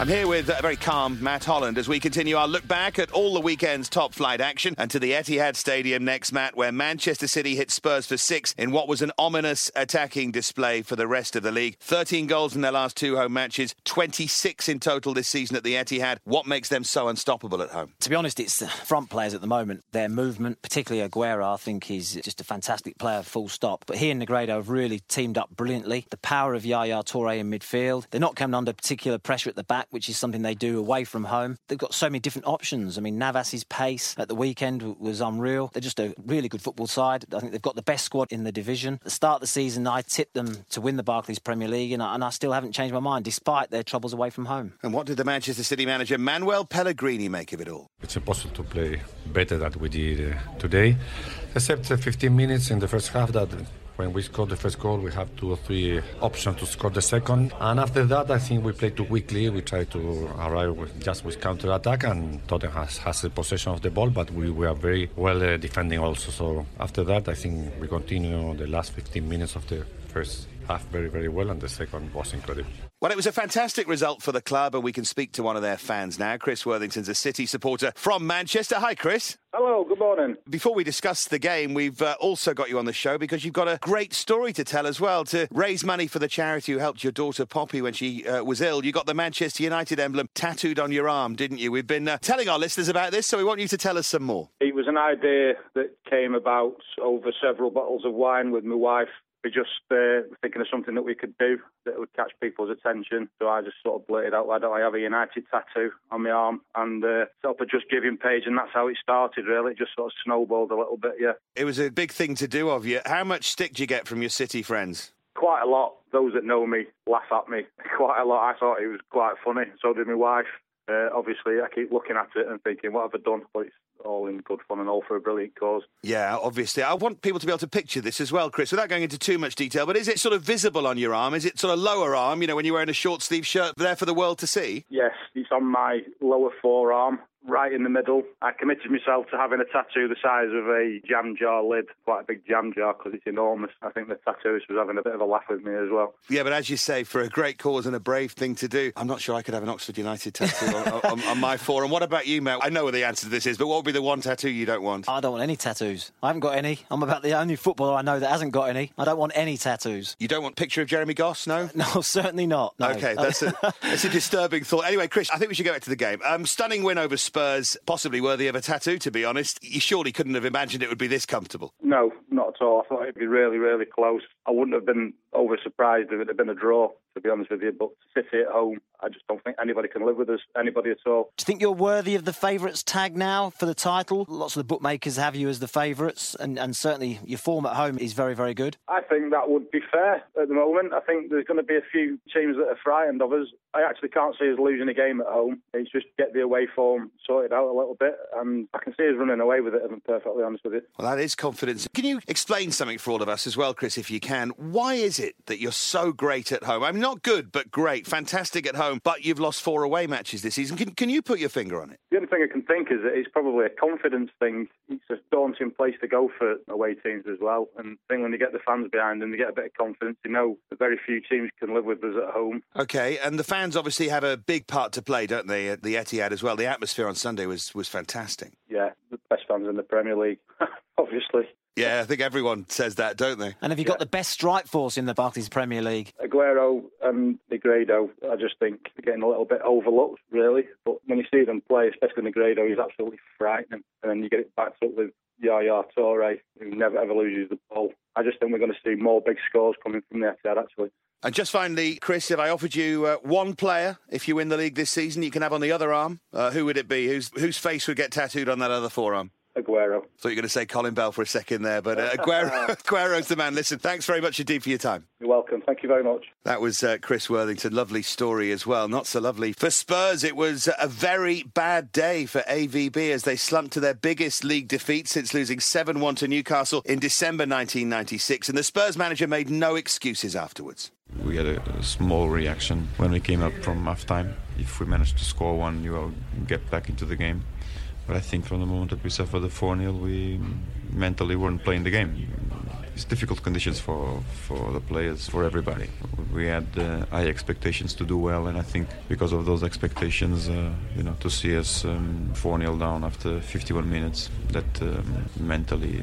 I'm here with a very calm Matt Holland as we continue our look back at all the weekend's top flight action and to the Etihad Stadium next, Matt, where Manchester City hit Spurs for six in what was an ominous attacking display for the rest of the league. 13 goals in their last two home matches, 26 in total this season at the Etihad. What makes them so unstoppable at home? To be honest, it's the front players at the moment. Their movement, particularly Aguero, I think he's just a fantastic player, full stop. But he and Negredo have really teamed up brilliantly. The power of Yaya Toure in midfield. They're not coming under particular pressure at the back which is something they do away from home. They've got so many different options. I mean, Navas's pace at the weekend was unreal. They're just a really good football side. I think they've got the best squad in the division. At the start of the season, I tipped them to win the Barclays Premier League, and I, and I still haven't changed my mind, despite their troubles away from home. And what did the Manchester City manager Manuel Pellegrini make of it all? It's impossible to play better than we did uh, today, except uh, 15 minutes in the first half that when we score the first goal, we have two or three options to score the second. And after that, I think we play too quickly. We try to arrive with, just with counter attack, and Tottenham has, has the possession of the ball, but we, we are very well uh, defending also. So after that, I think we continue the last 15 minutes of the first half very, very well, and the second was incredible. Well, it was a fantastic result for the club, and we can speak to one of their fans now. Chris Worthington's a City supporter from Manchester. Hi, Chris. Hello, good morning. Before we discuss the game, we've uh, also got you on the show because you've got a great story to tell as well to raise money for the charity who helped your daughter Poppy when she uh, was ill. You got the Manchester United emblem tattooed on your arm, didn't you? We've been uh, telling our listeners about this, so we want you to tell us some more. It was an idea that came about over several bottles of wine with my wife we just uh, thinking of something that we could do that would catch people's attention. So I just sort of blurted out, why don't I have a United tattoo on my arm? And uh, set up a Just Giving page, and that's how it started, really. It just sort of snowballed a little bit, yeah. It was a big thing to do of you. How much stick do you get from your City friends? Quite a lot. Those that know me laugh at me. Quite a lot. I thought it was quite funny. So did my wife. Uh, obviously, I keep looking at it and thinking, what have I done? But it's all in good fun and all for a brilliant cause. Yeah, obviously. I want people to be able to picture this as well, Chris, without going into too much detail. But is it sort of visible on your arm? Is it sort of lower arm, you know, when you're wearing a short sleeve shirt there for the world to see? Yes, it's on my lower forearm right in the middle. I committed myself to having a tattoo the size of a jam jar lid, quite a big jam jar because it's enormous. I think the tattooist was having a bit of a laugh with me as well. Yeah, but as you say, for a great cause and a brave thing to do, I'm not sure I could have an Oxford United tattoo on, on, on, my forearm. What about you, Mel? I know what the answer to this is, but what would be the one tattoo you don't want? I don't want any tattoos. I haven't got any. I'm about the only footballer I know that hasn't got any. I don't want any tattoos. You don't want picture of Jeremy Goss, no? No, certainly not. No. Okay, that's a, that's a disturbing thought. Anyway, Chris, I think we should go back to the game. Um, stunning win over Spurs, possibly worthy of a tattoo, to be honest. You surely couldn't have imagined it would be this comfortable. No, not at all. I thought it'd be really, really close. I wouldn't have been over surprised if it had been a draw, to be honest with you. But City at home, I just don't think anybody can live with us, anybody at all. Do you think you're worthy of the favourites tag now for the title? Lots of the bookmakers have you as the favourites, and, and certainly your form at home is very, very good. I think that would be fair at the moment. I think there's going to be a few teams that are frightened of us. I actually can't see us losing a game at home. It's just get the away form sorted out a little bit, and I can see us running away with it, if I'm perfectly honest with you. Well, that is confidence. Can you explain something for all of us as well, Chris, if you can? Why is it that you're so great at home? I mean, not good, but great, fantastic at home, but you've lost four away matches this season. Can, can you put your finger on it? The only thing I can think is that it's probably a confidence thing. It's a daunting place to go for away teams as well. And I think when you get the fans behind them, they get a bit of confidence. You know that very few teams can live with us at home. Okay, and the fans obviously have a big part to play, don't they, at the Etihad as well? The atmosphere on Sunday was, was fantastic. Yeah, the best fans in the Premier League, obviously. Yeah, I think everyone says that, don't they? And have you got the best strike force in the Barclays Premier League? Aguero and Negredo, I just think they're getting a little bit overlooked, really. But when you see them play, especially Negredo, he's absolutely frightening. And then you get it backed up with Yaya Toure, who never ever loses the ball. I just think we're going to see more big scores coming from the Etihad, actually. And just finally, Chris, if I offered you uh, one player, if you win the league this season, you can have on the other arm, uh, who would it be? Whose whose face would get tattooed on that other forearm? Aguero. Thought you were going to say Colin Bell for a second there, but uh, Aguero, Aguero's the man. Listen, thanks very much indeed for your time. You're welcome. Thank you very much. That was uh, Chris Worthington. Lovely story as well. Not so lovely for Spurs. It was a very bad day for AVB as they slumped to their biggest league defeat since losing 7 1 to Newcastle in December 1996. And the Spurs manager made no excuses afterwards. We had a, a small reaction when we came up from half time. If we managed to score one, you will get back into the game. But I think from the moment that we suffered the 4 0, we mentally weren't playing the game. It's difficult conditions for, for the players, for everybody. We had uh, high expectations to do well, and I think because of those expectations, uh, you know, to see us um, 4 um, 0 down after 51 minutes, that um, mentally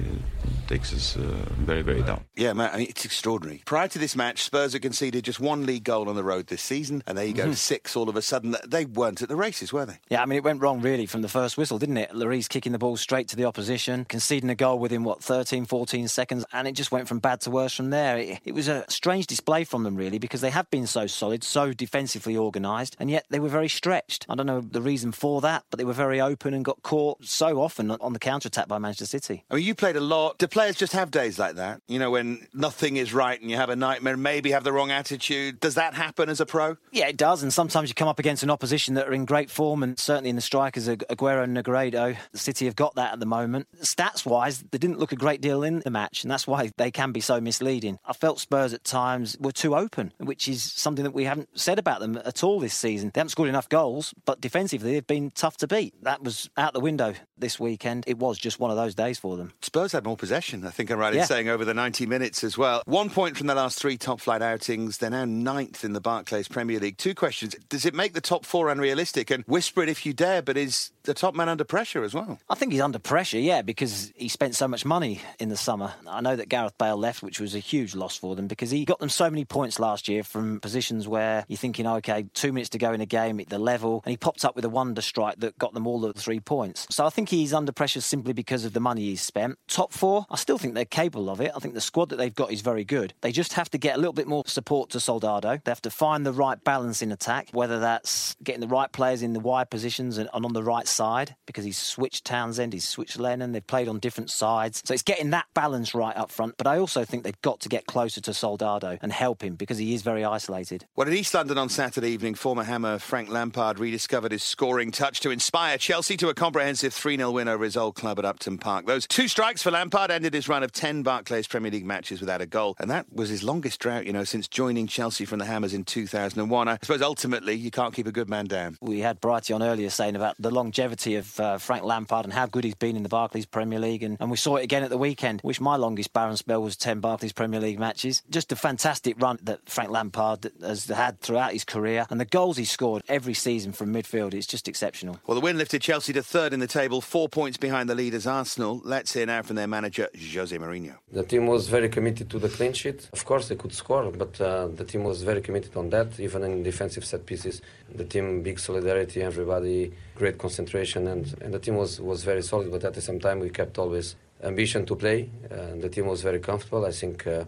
takes us uh, very, very down. Yeah, man, I mean, it's extraordinary. Prior to this match, Spurs had conceded just one league goal on the road this season, and there you go, mm-hmm. six all of a sudden. They weren't at the races, were they? Yeah, I mean, it went wrong really from the first whistle, didn't it? Lloris kicking the ball straight to the opposition, conceding a goal within, what, 13, 14 seconds, and it just went from bad to worse from there. It, it was a strange display from them, really, because they have been so solid, so defensively organised, and yet they were very stretched. I don't know the reason for that, but they were very open and got caught so often on the counter attack by Manchester City. I mean, you played a lot. Do players just have days like that? You know, when nothing is right and you have a nightmare, maybe have the wrong attitude. Does that happen as a pro? Yeah, it does. And sometimes you come up against an opposition that are in great form, and certainly in the strikers, Aguero and Negredo, the City have got that at the moment. Stats wise, they didn't look a great deal in the match, and that's why they can be so misleading. I felt Spurs at times were too open, which is something that we haven't said about them at all this season. They haven't scored enough goals, but defensively they've been tough to beat. That was out the window this weekend. It was just one of those days for them. Spurs had more possession, I think I'm right in saying, over the 90 minutes as well. One point from the last three top flight outings. They're now ninth in the Barclays Premier League. Two questions. Does it make the top four unrealistic? And whisper it if you dare, but is the top man under pressure as well? I think he's under pressure, yeah, because he spent so much money in the summer. I know that Gareth Bale left, which was a huge loss for them because he got them so many points last year from positions where you're thinking, okay, two minutes to go in a game at the level, and he popped up with a wonder strike that got them all the three points. So I think he's under pressure simply because of the money he's spent. Top four, I still think they're capable of it. I think the squad that they've got is very good. They just have to get a little bit more support to Soldado. They have to find the right balance in attack, whether that's getting the right players in the wide positions and, on the right side, because he's switched Townsend, he's switched Lennon, they've played on different sides. So it's getting that balance right up front. But I also think they've got to get closer to Soldado and help him because he is very isolated. Well, in East London on Saturday evening, former Hammer Frank Lampard rediscovered his scoring touch to inspire Chelsea to a comprehensive 3 0 win over his old club at Upton Park. Those two strikes for Lampard ended his run of 10 Barclays Premier League matches without a goal. And that was his longest drought, you know, since joining Chelsea from the Hammers in 2001. I suppose ultimately you can't keep a good man down. We had Brighty on earlier saying about the longevity of uh, Frank Lampard and how good he's been in the Barclays Premier League. And, and we saw it again at the weekend, which my longest barren spell was 10 Barclays Premier League matches. Just a fantastic run that Frank Lampard has had throughout his career. And the goals he scored every season from midfield, it's just exceptional. Well, the win lifted Chelsea to third in the table, four points behind the leaders Arsenal. Let's hear now from their manager, Jose Mourinho. The team was very committed to the clean sheet. Of course, they could score, but uh, the team was very committed on that, even in defensive set pieces. The team, big solidarity, everybody, great concentration, and, and the team was, was very solid, but at the same time, we kept always ambition to play. Uh, the team was very comfortable. I think uh,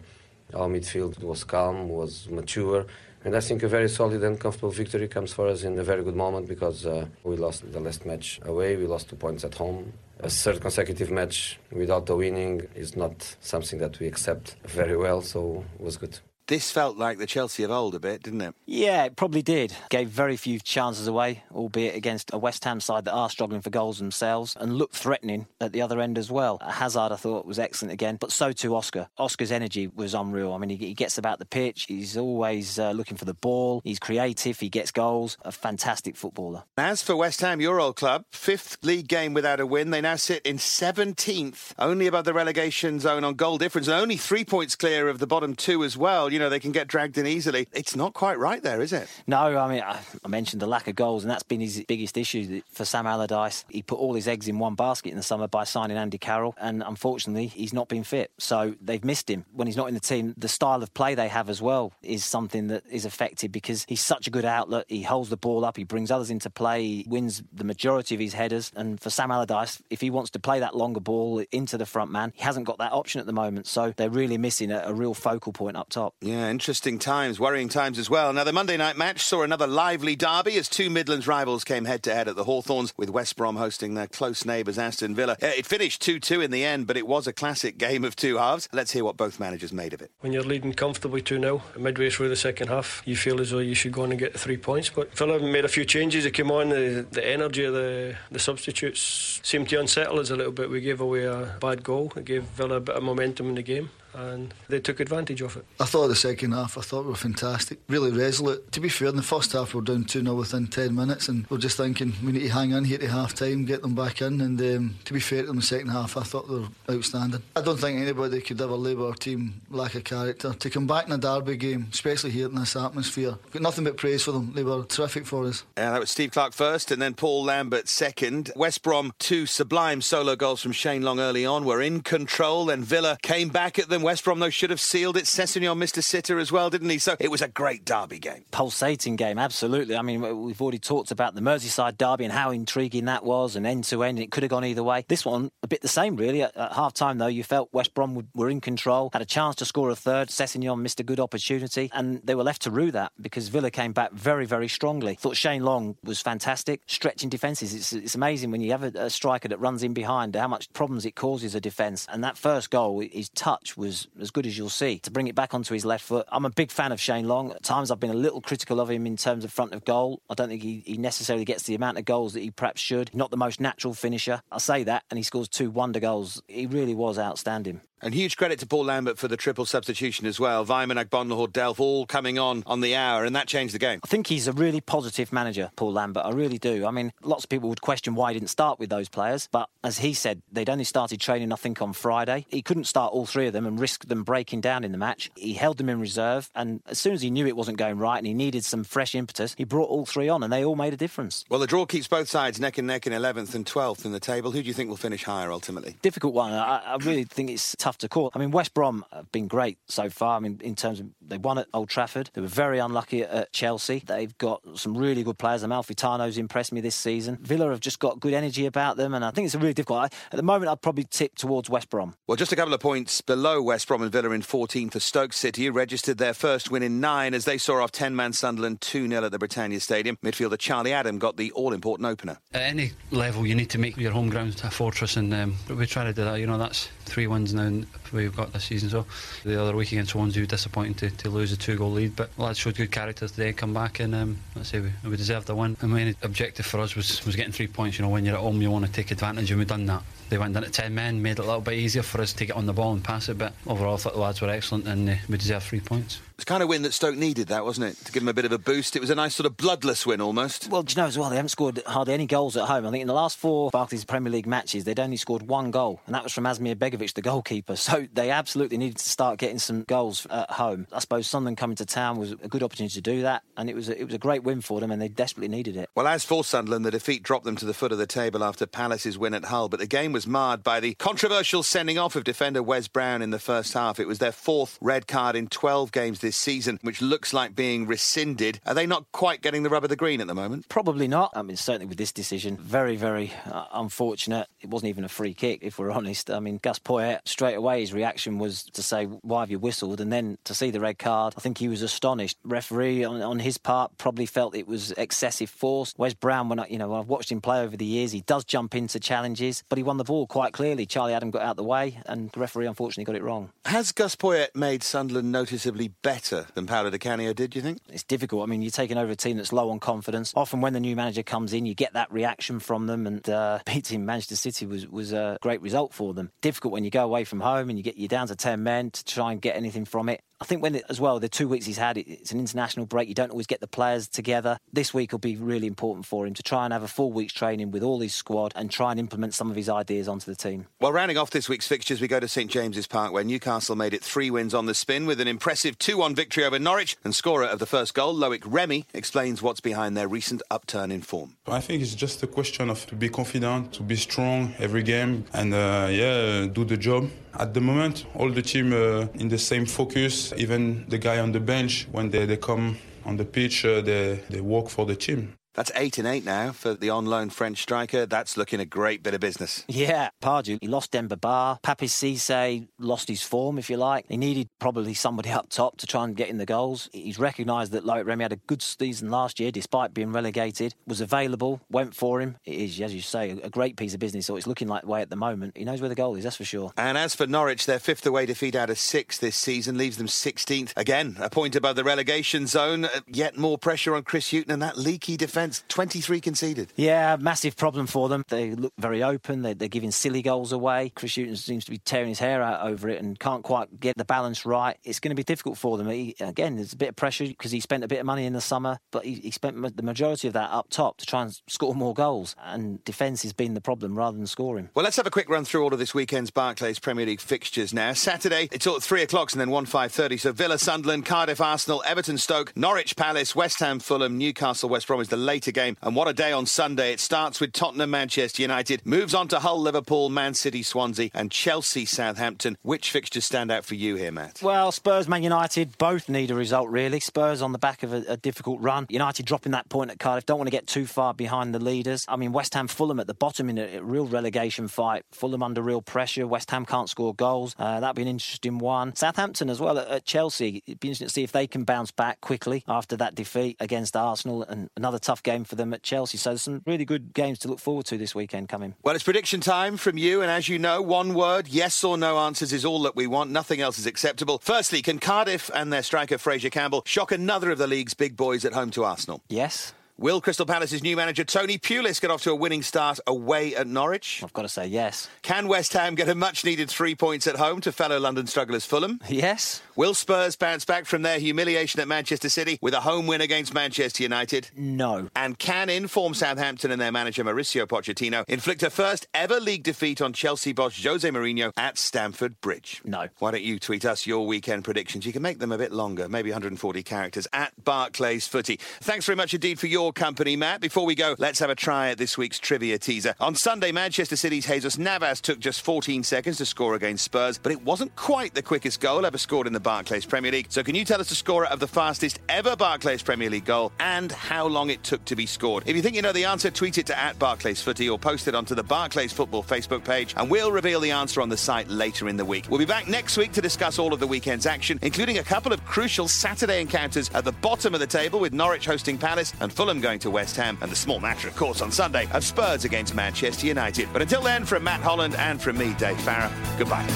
our midfield was calm, was mature. And I think a very solid and comfortable victory comes for us in a very good moment because uh, we lost the last match away, we lost two points at home. A third consecutive match without a winning is not something that we accept very well, so it was good. This felt like the Chelsea of old a bit, didn't it? Yeah, it probably did. Gave very few chances away, albeit against a West Ham side that are struggling for goals themselves and looked threatening at the other end as well. Hazard, I thought, was excellent again, but so too Oscar. Oscar's energy was unreal. I mean, he, he gets about the pitch, he's always uh, looking for the ball, he's creative, he gets goals. A fantastic footballer. As for West Ham, your old club, fifth league game without a win. They now sit in 17th, only above the relegation zone on goal difference, and only three points clear of the bottom two as well. You know, they can get dragged in easily. It's not quite right there, is it? No, I mean, I, mentioned the lack of goals, and that's been his biggest issue for Sam Allardyce. He put all his eggs in one basket in the summer by signing Andy Carroll, and unfortunately, he's not been fit. So they've missed him. When he's not in the team, the style of play they have as well is something that is affected because he's such a good outlet. He holds the ball up, he brings others into play, he wins the majority of his headers. And for Sam Allardyce, if he wants to play that longer ball into the front man, he hasn't got that option at the moment. So they're really missing a, a real focal point up top. Yeah, interesting times, worrying times as well. Now, the Monday night match saw another lively derby as two Midlands rivals came head to head at the Hawthorns, with West Brom hosting their close neighbours Aston Villa. Uh, It finished 2 2 in the end, but it was a classic game of two halves. Let's hear what both managers made of it. When you're leading comfortably 2 0, midway through the second half, you feel as though you should go on and get the three points. But Villa made a few changes. They came on, the, the energy of the, the substitutes seemed to unsettle us a little bit. We gave away a bad goal, it gave Villa a bit of momentum in the game. And they took advantage of it. I thought the second half, I thought we were fantastic, really resolute. To be fair, in the first half we were down 2 0 within 10 minutes, and we're just thinking we need to hang on here to half time, get them back in. And um, to be fair to them, the second half, I thought they were outstanding. I don't think anybody could ever label our team lack of character. To come back in a derby game, especially here in this atmosphere, I've got nothing but praise for them. They were terrific for us. Uh, that was Steve Clarke first, and then Paul Lambert second. West Brom, two sublime solo goals from Shane Long early on, were in control, and Villa came back at them then West Brom, though, should have sealed it. Sessegnon missed a sitter as well, didn't he? So it was a great derby game. Pulsating game, absolutely. I mean, we've already talked about the Merseyside derby and how intriguing that was, and end to end, it could have gone either way. This one, a bit the same, really. At, at half time, though, you felt West Brom were in control, had a chance to score a third. Sessegnon missed a good opportunity, and they were left to rue that because Villa came back very, very strongly. Thought Shane Long was fantastic, stretching defences. It's, it's amazing when you have a, a striker that runs in behind how much problems it causes a defence. And that first goal, his touch was as good as you'll see to bring it back onto his left foot. I'm a big fan of Shane Long. At times, I've been a little critical of him in terms of front of goal. I don't think he, he necessarily gets the amount of goals that he perhaps should. Not the most natural finisher. I say that, and he scores two wonder goals. He really was outstanding. And huge credit to Paul Lambert for the triple substitution as well. Weimann, Agbonlahor, Delph all coming on on the hour, and that changed the game. I think he's a really positive manager, Paul Lambert. I really do. I mean, lots of people would question why he didn't start with those players, but as he said, they'd only started training, I think, on Friday. He couldn't start all three of them and risk them breaking down in the match. He held them in reserve, and as soon as he knew it wasn't going right and he needed some fresh impetus, he brought all three on, and they all made a difference. Well, the draw keeps both sides neck and neck in 11th and 12th in the table. Who do you think will finish higher ultimately? Difficult one. I, I really think it's tough to call. I mean, West West Brom have been great so far. I mean, in terms of they won at Old Trafford, they were very unlucky at Chelsea. They've got some really good players. Amalfitano's impressed me this season. Villa have just got good energy about them, and I think it's a really difficult. I, at the moment, I'd probably tip towards West Brom. Well, just a couple of points below West Brom and Villa in 14th for Stoke City, registered their first win in nine as they saw off 10-man Sunderland 2-0 at the Britannia Stadium. Midfielder Charlie Adam got the all-important opener. At any level, you need to make your home ground a fortress, and um, we try to do that. You know, that's three wins now we've got this season. So the other week against Swansea, disappointing to, to lose a two goal lead, but lads showed good character today, come back and um, let's say we, we deserved the win. The main objective for us was, was getting three points. You know, when you're at home, you want to take advantage, and we've done that. They went down to 10 men, made it a little bit easier for us to get on the ball and pass it, but overall, I thought the lads were excellent and uh, we deserve three points. It's kind of win that Stoke needed, that wasn't it, to give them a bit of a boost. It was a nice sort of bloodless win almost. Well, do you know as well, they haven't scored hardly any goals at home. I think in the last four Barclays Premier League matches, they'd only scored one goal, and that was from Asmir Begovic, the goalkeeper. So they absolutely needed to start getting some goals at home. I suppose Sunderland coming to town was a good opportunity to do that, and it was a, it was a great win for them, and they desperately needed it. Well, as for Sunderland, the defeat dropped them to the foot of the table after Palace's win at Hull, but the game was marred by the controversial sending off of defender Wes Brown in the first half. It was their fourth red card in 12 games this season, which looks like being rescinded. Are they not quite getting the rub of the green at the moment? Probably not. I mean, certainly with this decision, very, very uh, unfortunate. It wasn't even a free kick, if we're honest. I mean, Gus Poyet, straight away, his reaction was to say, Why have you whistled? And then to see the red card, I think he was astonished. Referee, on, on his part, probably felt it was excessive force. Wes Brown, when I, you know, I've watched him play over the years, he does jump into challenges, but he won the ball quite clearly. Charlie Adam got out the way, and the referee unfortunately got it wrong. Has Gus Poyet made Sunderland noticeably better than Paolo Di Canio did, do you think? It's difficult. I mean, you're taking over a team that's low on confidence. Often when the new manager comes in, you get that reaction from them, and uh, beating Manchester City was, was a great result for them. Difficult when you go away from home and you get you down to 10 men to try and get anything from it. I think when it, as well the two weeks he's had, it's an international break. You don't always get the players together. This week will be really important for him to try and have a full week's training with all his squad and try and implement some of his ideas onto the team. Well, rounding off this week's fixtures, we go to St James's Park, where Newcastle made it three wins on the spin with an impressive 2-1 victory over Norwich. And scorer of the first goal, Loic Remy, explains what's behind their recent upturn in form. I think it's just a question of to be confident, to be strong every game, and uh, yeah, do the job. At the moment, all the team uh, in the same focus. Even the guy on the bench, when they, they come on the pitch, uh, they, they work for the team. That's eight and eight now for the on loan French striker. That's looking a great bit of business. Yeah, Pardew, he lost Demba Ba. Papiss Cisse lost his form, if you like. He needed probably somebody up top to try and get in the goals. He's recognised that Loic Remy had a good season last year despite being relegated, was available, went for him. It is, as you say, a great piece of business. So it's looking like the way at the moment. He knows where the goal is, that's for sure. And as for Norwich, their fifth away defeat out of six this season leaves them 16th. Again, a point above the relegation zone. Yet more pressure on Chris Hughton and that leaky defence. 23 conceded. Yeah, massive problem for them. They look very open. They, are giving silly goals away. Chris Hughton seems to be tearing his hair out over it and can't quite get the balance right. It's going to be difficult for them. He, again, there's a bit of pressure because he spent a bit of money in the summer, but he, he spent the majority of that up top to try and score more goals. And defence has been the problem rather than scoring. Well, let's have a quick run through all of this weekend's Barclays Premier League fixtures now. Saturday, it's all at 3 o'clock and then 1 5.30. So Villa, Sunderland, Cardiff, Arsenal, Everton, Stoke, Norwich, Palace, West Ham, Fulham, Newcastle, West Brom is the late later game. And what a day on Sunday. It starts with Tottenham, Manchester United, moves on to Hull, Liverpool, Man City, Swansea, and Chelsea, Southampton. Which fixtures stand out for you here, Matt? Well, Spurs, Man United both need a result, really. Spurs on the back of a, a difficult run. United dropping that point at Cardiff. Don't want to get too far behind the leaders. I mean, West Ham, Fulham at the bottom in a, a real relegation fight. Fulham under real pressure. West Ham can't score goals. Uh, that'd be an interesting one. Southampton as well at, at Chelsea. It'd be interesting to see if they can bounce back quickly after that defeat against Arsenal and another tough game for them at Chelsea. So there's some really good games to look forward to this weekend coming. Well, it's prediction time from you, and as you know, one word, yes or no answers is all that we want. Nothing else is acceptable. Firstly, can Cardiff and their striker Fraizer Campbell shock another of the league's big boys at home to Arsenal? Yes. Will Crystal Palace's new manager Tony Pulis get off to a winning start away at Norwich? I've got to say yes. Can West Ham get a much needed three points at home to fellow London strugglers Fulham? Yes. Will Spurs bounce back from their humiliation at Manchester City with a home win against Manchester United? No. And can inform Southampton and their manager Mauricio Pochettino inflict a first ever league defeat on Chelsea boss Jose Mourinho at Stamford Bridge? No. Why don't you tweet us your weekend predictions? You can make them a bit longer, maybe 140 characters at Barclays Footy. Thanks very much indeed for your company, Matt. Before we go, let's have a try at this week's trivia teaser. On Sunday, Manchester City's Jesus Navas took just 14 seconds to score against Spurs, but it wasn't quite the quickest goal ever scored in the Barclays Premier League. So can you tell us the scorer of the fastest ever Barclays Premier League goal and how long it took to be scored? If you think you know the answer, tweet it to at Barclays Footy or post it onto the Barclays Football Facebook page, and we'll reveal the answer on the site later in the week. We'll be back next week to discuss all of the weekend's action, including a couple of crucial Saturday encounters at the bottom of the table with Norwich hosting Palace and Fulham going to West Ham, and the small matter, of course, on Sunday of Spurs against Manchester United. But until then, from Matt Holland and from me, Dave Farrar, goodbye.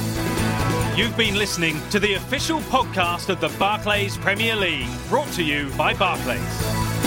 You've been listening to the official podcast of the Barclays Premier League, brought to you by Barclays.